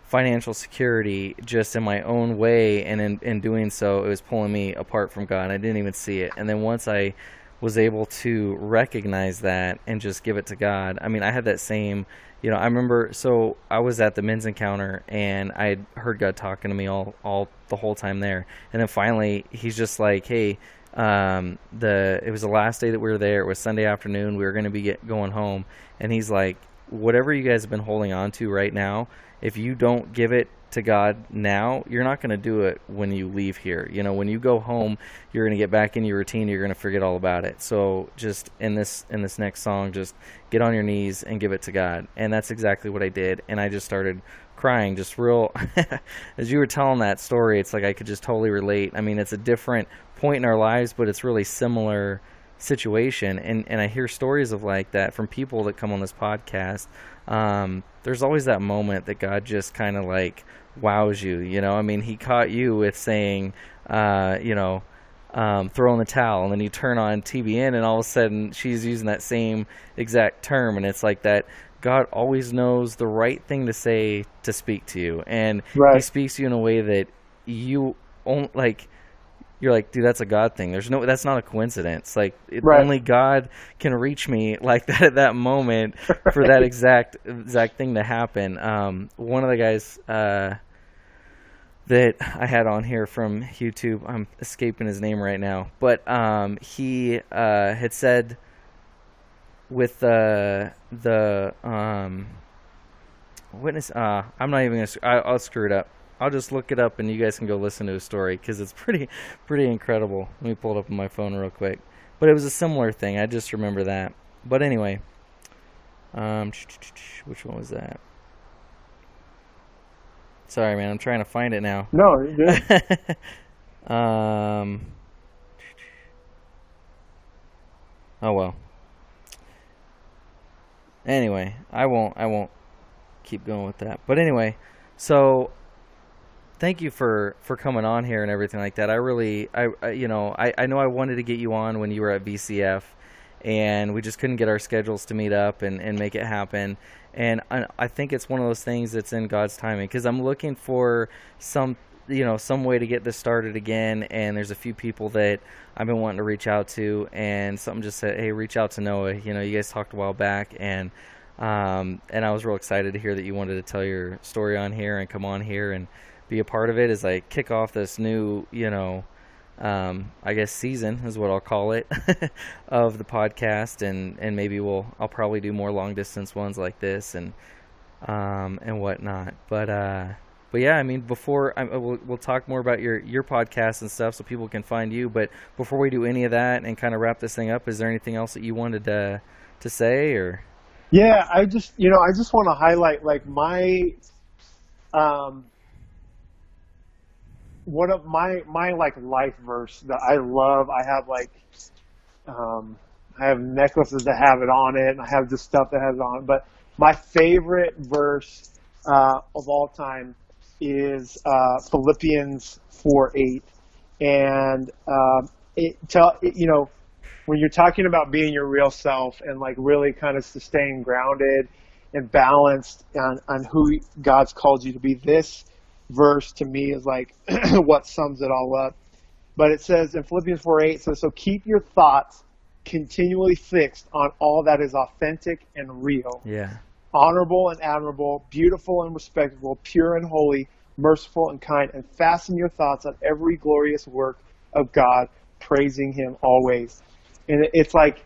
Speaker 1: financial security just in my own way and in, in doing so it was pulling me apart from god i didn't even see it and then once i was able to recognize that and just give it to god i mean i had that same you know i remember so i was at the men's encounter and i had heard god talking to me all all the whole time there. And then finally he's just like hey um the it was the last day that we were there. It was sunday afternoon. We were going to be get, going home. And he's like whatever you guys have been holding on to right now, if you don't give it to God now, you're not going to do it when you leave here. You know, when you go home, you're going to get back in your routine. You're going to forget all about it. So just in this in this next song, just get on your knees and give it to God. And that's exactly what I did. And I just started crying, just real. as you were telling that story, it's like I could just totally relate. I mean, it's a different point in our lives, but it's really similar situation and and I hear stories of like that from people that come on this podcast um, there's always that moment that God just kind of like wows you you know I mean he caught you with saying uh, you know um, throw in the towel and then you turn on TBN and all of a sudden she's using that same exact term and it's like that God always knows the right thing to say to speak to you and right. he speaks to you in a way that you only like you're like, dude, that's a God thing. There's no, that's not a coincidence. Like, it, right. only God can reach me like that at that moment right. for that exact exact thing to happen. Um, one of the guys uh, that I had on here from YouTube, I'm escaping his name right now, but um, he uh, had said with uh, the um, witness. Uh, I'm not even gonna. I, I'll screw it up. I'll just look it up and you guys can go listen to his story because it's pretty pretty incredible. Let me pull it up on my phone real quick. But it was a similar thing. I just remember that. But anyway, um, which one was that? Sorry, man. I'm trying to find it now.
Speaker 2: No, you're good.
Speaker 1: um. Oh well. Anyway, I won't. I won't keep going with that. But anyway, so thank you for for coming on here and everything like that. I really, I, I you know, I, I know I wanted to get you on when you were at VCF, and we just couldn't get our schedules to meet up and and make it happen. And I, I think it's one of those things that's in God's timing because I'm looking for some you know some way to get this started again and there's a few people that I've been wanting to reach out to and something just said hey reach out to Noah you know you guys talked a while back and um, and I was real excited to hear that you wanted to tell your story on here and come on here and be a part of it as I kick off this new, you know, um, I guess season is what I'll call it of the podcast, and and maybe we'll I'll probably do more long distance ones like this and um, and whatnot. But uh, but yeah, I mean, before I, we'll we'll talk more about your your podcast and stuff, so people can find you. But before we do any of that and kind of wrap this thing up, is there anything else that you wanted to to say or?
Speaker 2: Yeah, I just you know I just want to highlight like my um one of my my like life verse that I love. I have like um, I have necklaces that have it on it, and I have just stuff that has it on it. But my favorite verse uh, of all time is uh, Philippians four eight, and um, it tell you know when you're talking about being your real self and like really kind of staying grounded and balanced on on who God's called you to be. This verse to me is like what sums it all up. But it says in Philippians 4 8 says, So keep your thoughts continually fixed on all that is authentic and real.
Speaker 1: Yeah.
Speaker 2: Honorable and admirable, beautiful and respectable, pure and holy, merciful and kind, and fasten your thoughts on every glorious work of God, praising Him always. And it's like,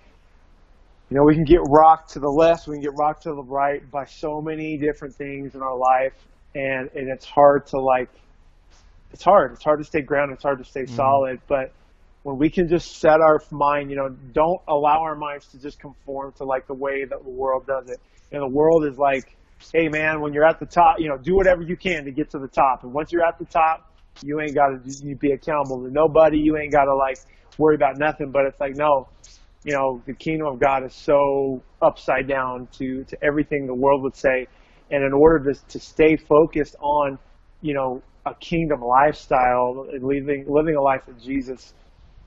Speaker 2: you know, we can get rocked to the left, we can get rocked to the right by so many different things in our life and and it's hard to like it's hard. It's hard to stay grounded. It's hard to stay mm-hmm. solid. But when we can just set our mind you know don't allow our minds to just conform to like the way that the world does it. And the world is like hey man when you're at the top you know do whatever you can to get to the top. And once you're at the top you ain't got to you be accountable to nobody. You ain't got to like worry about nothing. But it's like no you know the kingdom of god is so upside down to to everything the world would say and in order to, to stay focused on, you know, a kingdom lifestyle, living living a life that Jesus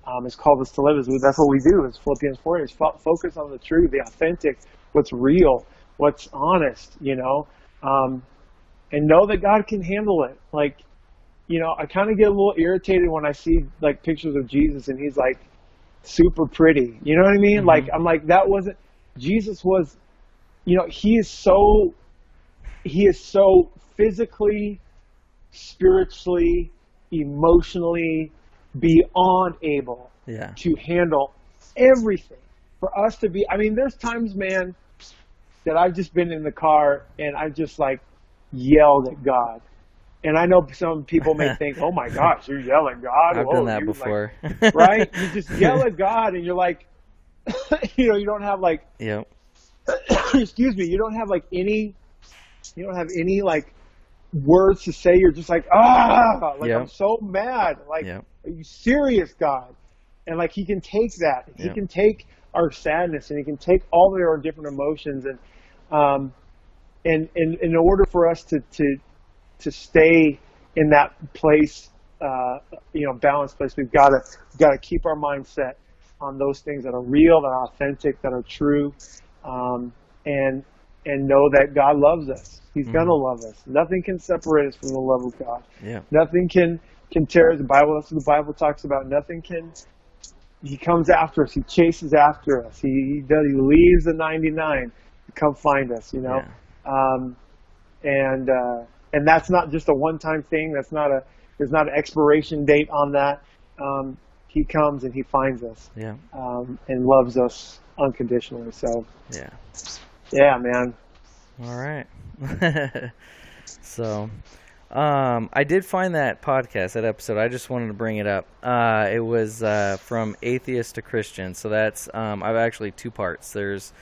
Speaker 2: um, has called us to live, is that's what we do. Is Philippians four is fo- focus on the truth, the authentic, what's real, what's honest, you know, um, and know that God can handle it. Like, you know, I kind of get a little irritated when I see like pictures of Jesus and he's like super pretty. You know what I mean? Mm-hmm. Like, I'm like that wasn't Jesus was, you know, he is so he is so physically, spiritually, emotionally beyond able
Speaker 1: yeah.
Speaker 2: to handle everything. For us to be, I mean, there's times, man, that I've just been in the car and I've just like yelled at God. And I know some people may think, "Oh my gosh, you're yelling God."
Speaker 1: I've
Speaker 2: Whoa,
Speaker 1: done that before.
Speaker 2: Like, right? You just yell at God, and you're like, you know, you don't have like,
Speaker 1: Yep.
Speaker 2: excuse me, you don't have like any, you don't have any like words to say. You're just like, ah, like
Speaker 1: Yep.
Speaker 2: I'm so mad. Like,
Speaker 1: Yep.
Speaker 2: are you serious, God? And like He can take that. He
Speaker 1: Yep.
Speaker 2: can take our sadness, and He can take all of our different emotions, and um, and and in order for us to to to stay in that place, uh, you know, balanced place, we've got to got to keep our mindset on those things that are real, that are authentic, that are true, um, and and know that God loves us. He's
Speaker 1: Mhm.
Speaker 2: gonna love us. Nothing can separate us from the love of God.
Speaker 1: Yeah.
Speaker 2: Nothing can can tear us. The Bible. That's what the Bible talks about. Nothing can. He comes after us. He chases after us. He, he does. He leaves the ninety nine to come find us. You know,
Speaker 1: Yeah.
Speaker 2: um, and uh, and that's not just a one time thing. That's not a. There's not an expiration date on that. Um, he comes and he finds us
Speaker 1: Yeah.
Speaker 2: um, and loves us unconditionally. So
Speaker 1: Yeah.
Speaker 2: Yeah, man.
Speaker 1: All right. so, um, I did find that podcast, that episode. I just wanted to bring it up. Uh, it was uh, from atheist to Christian. So that's um, I've actually two parts. There's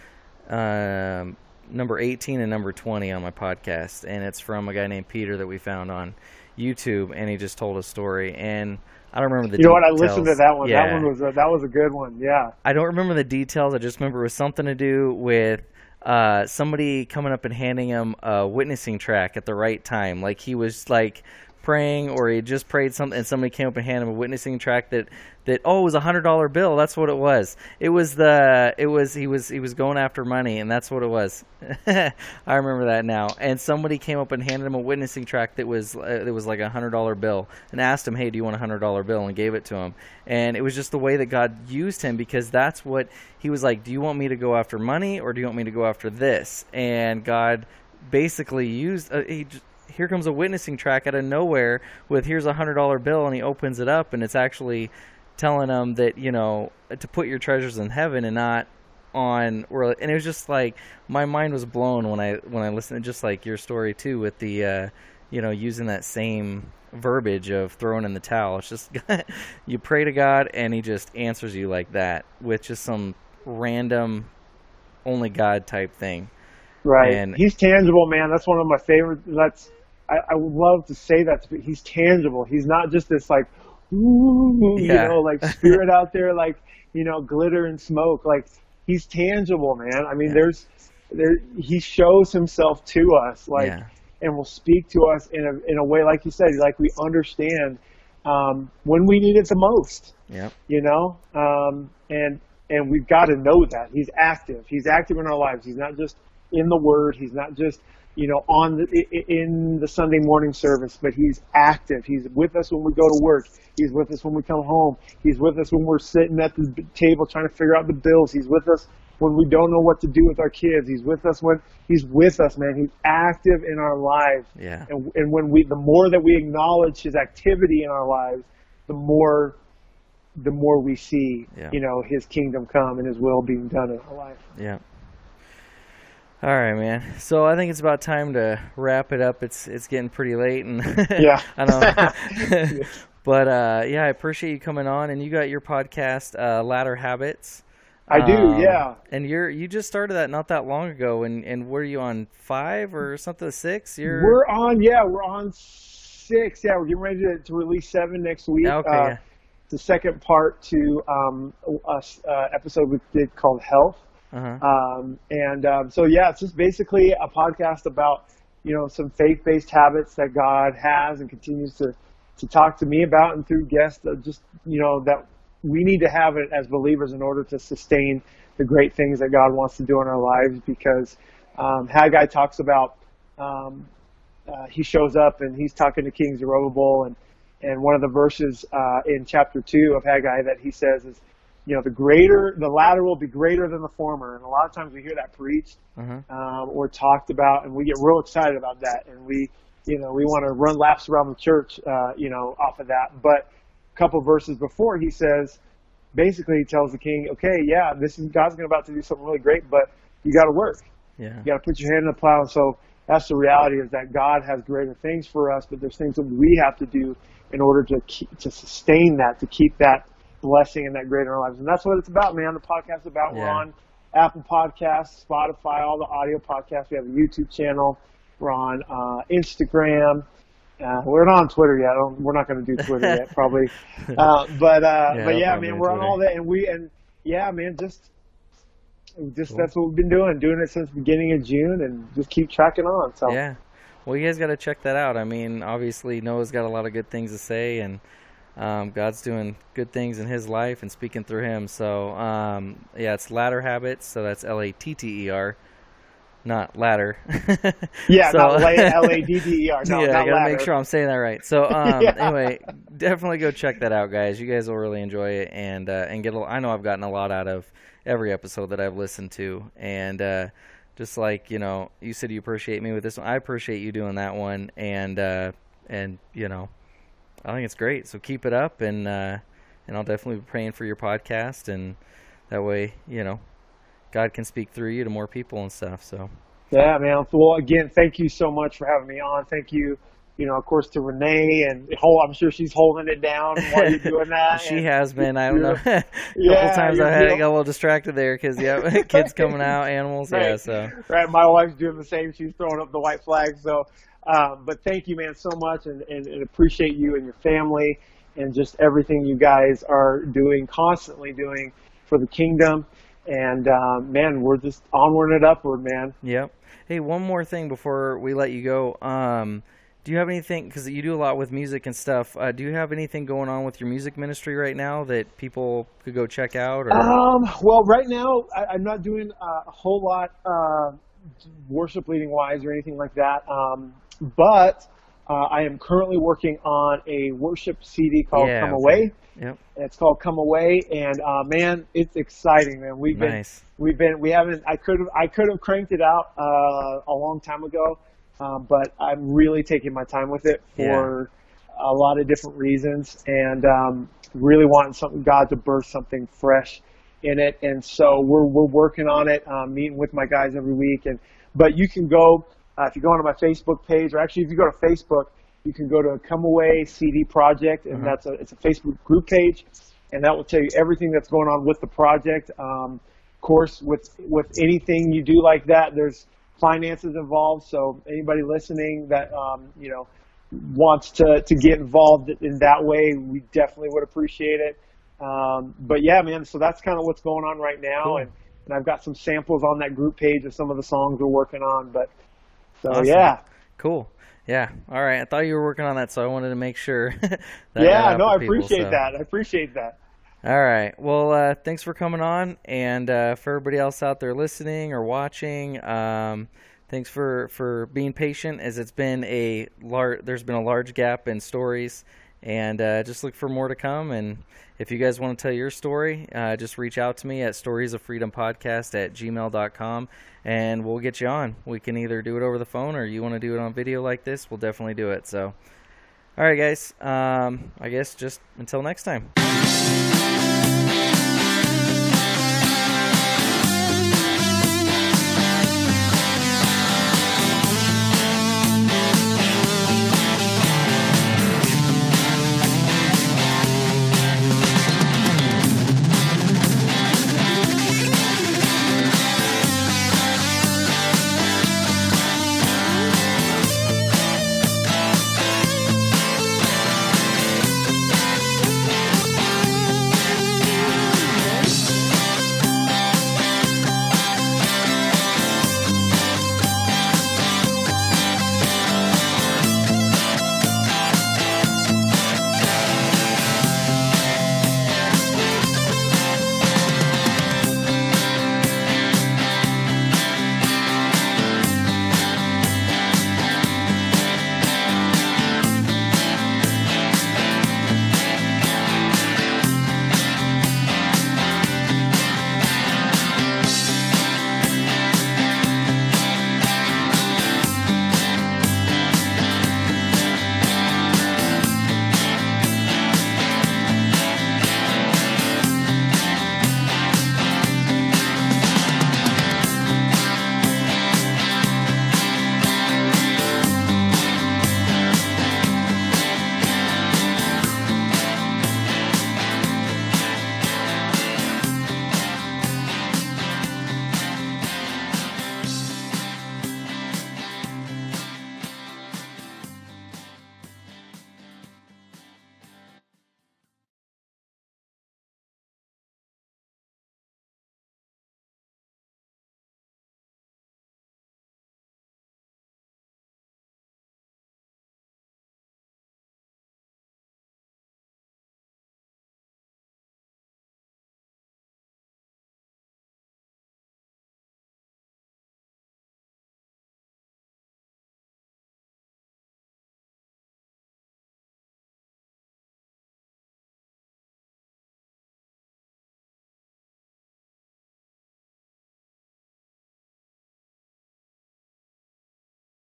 Speaker 1: um, number 18 and number 20 on my podcast, and it's from a guy named Peter that we found on YouTube, and he just told a story. And I don't remember the
Speaker 2: You know what? I listened to that one.
Speaker 1: Yeah.
Speaker 2: That one was a, that was a good one. Yeah.
Speaker 1: I don't remember the details. I just remember it was something to do with uh, somebody coming up and handing him a witnessing track at the right time. Like he was like praying, or he just prayed something, and somebody came up and handed him a witnessing track that that oh it was a hundred dollar bill. That's what it was. It was the it was he was he was going after money, and that's what it was. I remember that now. And somebody came up and handed him a witnessing track that was uh, was like a hundred dollar bill, and asked him, "Hey, do you want a hundred dollar bill?" and gave it to him. And it was just the way that God used him because that's what he was like. Do you want me to go after money or do you want me to go after this? And God basically used uh, he. Just, here comes a witnessing track out of nowhere with here's a hundred dollar bill and he opens it up and it's actually telling him that you know to put your treasures in heaven and not on or and it was just like my mind was blown when I when I listened to just like your story too with the uh you know using that same verbiage of throwing in the towel it's just you pray to God and he just answers you like that with just some random only God type thing
Speaker 2: Right.
Speaker 1: And-
Speaker 2: he's tangible, man. That's one of my favorite. That's I, I would love to say that. He's tangible. He's not just this like, ooh, you know, like spirit out there, like you know, glitter and smoke. Like he's tangible, man. I mean,
Speaker 1: Yeah.
Speaker 2: there's there. He shows himself to us, like,
Speaker 1: Yeah.
Speaker 2: and will speak to us in a in a way, like you said, like we understand um, when we need it the most
Speaker 1: Yeah,
Speaker 2: you know um, and and we've got to know that he's active he's active in our lives he's not just in the word he's not just you know on the in the sunday morning service but he's active. He's with us when we go to work. He's with us when we come home. He's with us when we're sitting at the table trying to figure out the bills. He's with us when we don't know what to do with our kids. He's with us when he's with us man. He's active in our lives.
Speaker 1: Yeah.
Speaker 2: And, and when we the more that we acknowledge his activity in our lives the more the more we see
Speaker 1: Yeah.
Speaker 2: you know his kingdom come and his will being done in our life.
Speaker 1: Yeah. All right, man. So I think it's about time to wrap it up. It's it's getting pretty late, and
Speaker 2: Yeah.
Speaker 1: I know. but uh, yeah, I appreciate you coming on, and you got your podcast, uh, Latter Habits.
Speaker 2: i do
Speaker 1: Um,
Speaker 2: yeah
Speaker 1: And you're you just started that not that long ago, and and were you on five or something six? You're
Speaker 2: we're on yeah we're on six yeah we're getting ready to, to release seven next week
Speaker 1: Okay,
Speaker 2: uh,
Speaker 1: yeah.
Speaker 2: the second part to um a uh, episode we did called health
Speaker 1: uh-huh.
Speaker 2: Um, and um, so, yeah, it's just basically a podcast about, you know, some faith-based habits that God has and continues to, to talk to me about and through guests just, you know, that we need to have it as believers in order to sustain the great things that God wants to do in our lives because um, Haggai talks about um, uh, he shows up and he's talking to King Zerubbabel and and one of the verses uh, in chapter two of Haggai that he says is, you know, the greater the latter will be greater than the former, and a lot of times we hear that preached
Speaker 1: Uh-huh.
Speaker 2: um, or talked about, and we get real excited about that, and we, you know, we want to run laps around the church, uh, you know, off of that. But a couple verses before, he says, basically, he tells the king, okay, yeah, this is God's going about to do something really great, but you got to work.
Speaker 1: Yeah.
Speaker 2: You got to put your hand in the plow. And so that's the reality is that God has greater things for us, but there's things that we have to do in order to keep, to sustain that, to keep that blessing and that greater in our lives. And that's what it's about, man. The podcast is about. Yeah. We're on Apple Podcasts, Spotify, all the audio podcasts. We have a YouTube channel. We're on uh, Instagram. Uh, we're not on Twitter yet. we're not going to do Twitter yet, probably. Uh, but uh, yeah, but yeah, man, we're on all that, and we and yeah, man, just just cool. that's what we've been doing, doing it since the beginning of June, and just keep tracking on. So
Speaker 1: yeah, well, you guys got to check that out. I mean, obviously Noah's got a lot of good things to say, and um, God's doing good things in his life and speaking through him. So um, yeah, it's Latter Habits. So that's L A T T E R not ladder.
Speaker 2: yeah, so, not L A D D E R. No,
Speaker 1: yeah,
Speaker 2: I
Speaker 1: gotta make sure I'm saying that right. So, um, yeah. anyway, definitely go check that out, guys. You guys will really enjoy it, and uh, and get. A, I know I've gotten a lot out of every episode that I've listened to, and uh, just like you know, you said you appreciate me with this one. I appreciate you doing that one, and uh, and you know, I think it's great. So keep it up, and uh, and I'll definitely be praying for your podcast, and that way, you know, God can speak through you to more people and stuff. So.
Speaker 2: Yeah, man. Well, again, thank you so much for having me on. Thank you, you know, of course, to Renee, and I'm sure she's holding it down while you're doing that.
Speaker 1: she and, has been. I don't know. a yeah, couple times I had got a little distracted there because yeah, kids coming out, animals. Right. Yeah, so
Speaker 2: right. My wife's doing the same. She's throwing up the white flag. So, um, but thank you, man, so much, and, and, and appreciate you and your family and just everything you guys are doing, constantly doing for the kingdom and uh, man, we're just onward and upward, man.
Speaker 1: Yep. Hey, one more thing before we let you go. Um, do you have anything? Because you do a lot with music and stuff. Uh, do you have anything going on with your music ministry right now that people could go check out? Or?
Speaker 2: Um, well, right now I, am not doing a whole lot uh, worship leading wise or anything like that. Um, but uh, I am currently working on a worship CD called yeah, Come Away.
Speaker 1: Yep.
Speaker 2: It's called Come Away, and uh, man, it's exciting, man. We've nice. been, we've been, we haven't. I could have, I could have cranked it out uh, a long time ago, um, but I'm really taking my time with it for yeah. a lot of different reasons, and um, really wanting something God to birth something fresh in it, and so we're we're working on it, um, meeting with my guys every week, and but you can go uh, if you go onto my Facebook page, or actually if you go to Facebook, you can go to Come Away CD Project, and uh-huh. that's a it's a Facebook group page, and that will tell you everything that's going on with the project. Um, of course, with with anything you do like that, there's finances involved. So anybody listening that um, you know wants to to get involved in that way, we definitely would appreciate it. Um, but yeah, man. So that's kind of what's going on right now, cool. and and I've got some samples on that group page of some of the songs we're working on. But so awesome. yeah,
Speaker 1: cool. Yeah. All right. I thought you were working on that, so I wanted to make sure.
Speaker 2: yeah. No, I appreciate so. that. I appreciate that.
Speaker 1: All right. Well, uh, thanks for coming on, and uh, for everybody else out there listening or watching, um, thanks for for being patient. As it's been a large, there's been a large gap in stories, and uh, just look for more to come. And if you guys want to tell your story, uh, just reach out to me at storiesofreedompodcast at gmail.com and we'll get you on. We can either do it over the phone or you want to do it on video like this, we'll definitely do it. So, all right, guys. Um, I guess just until next time.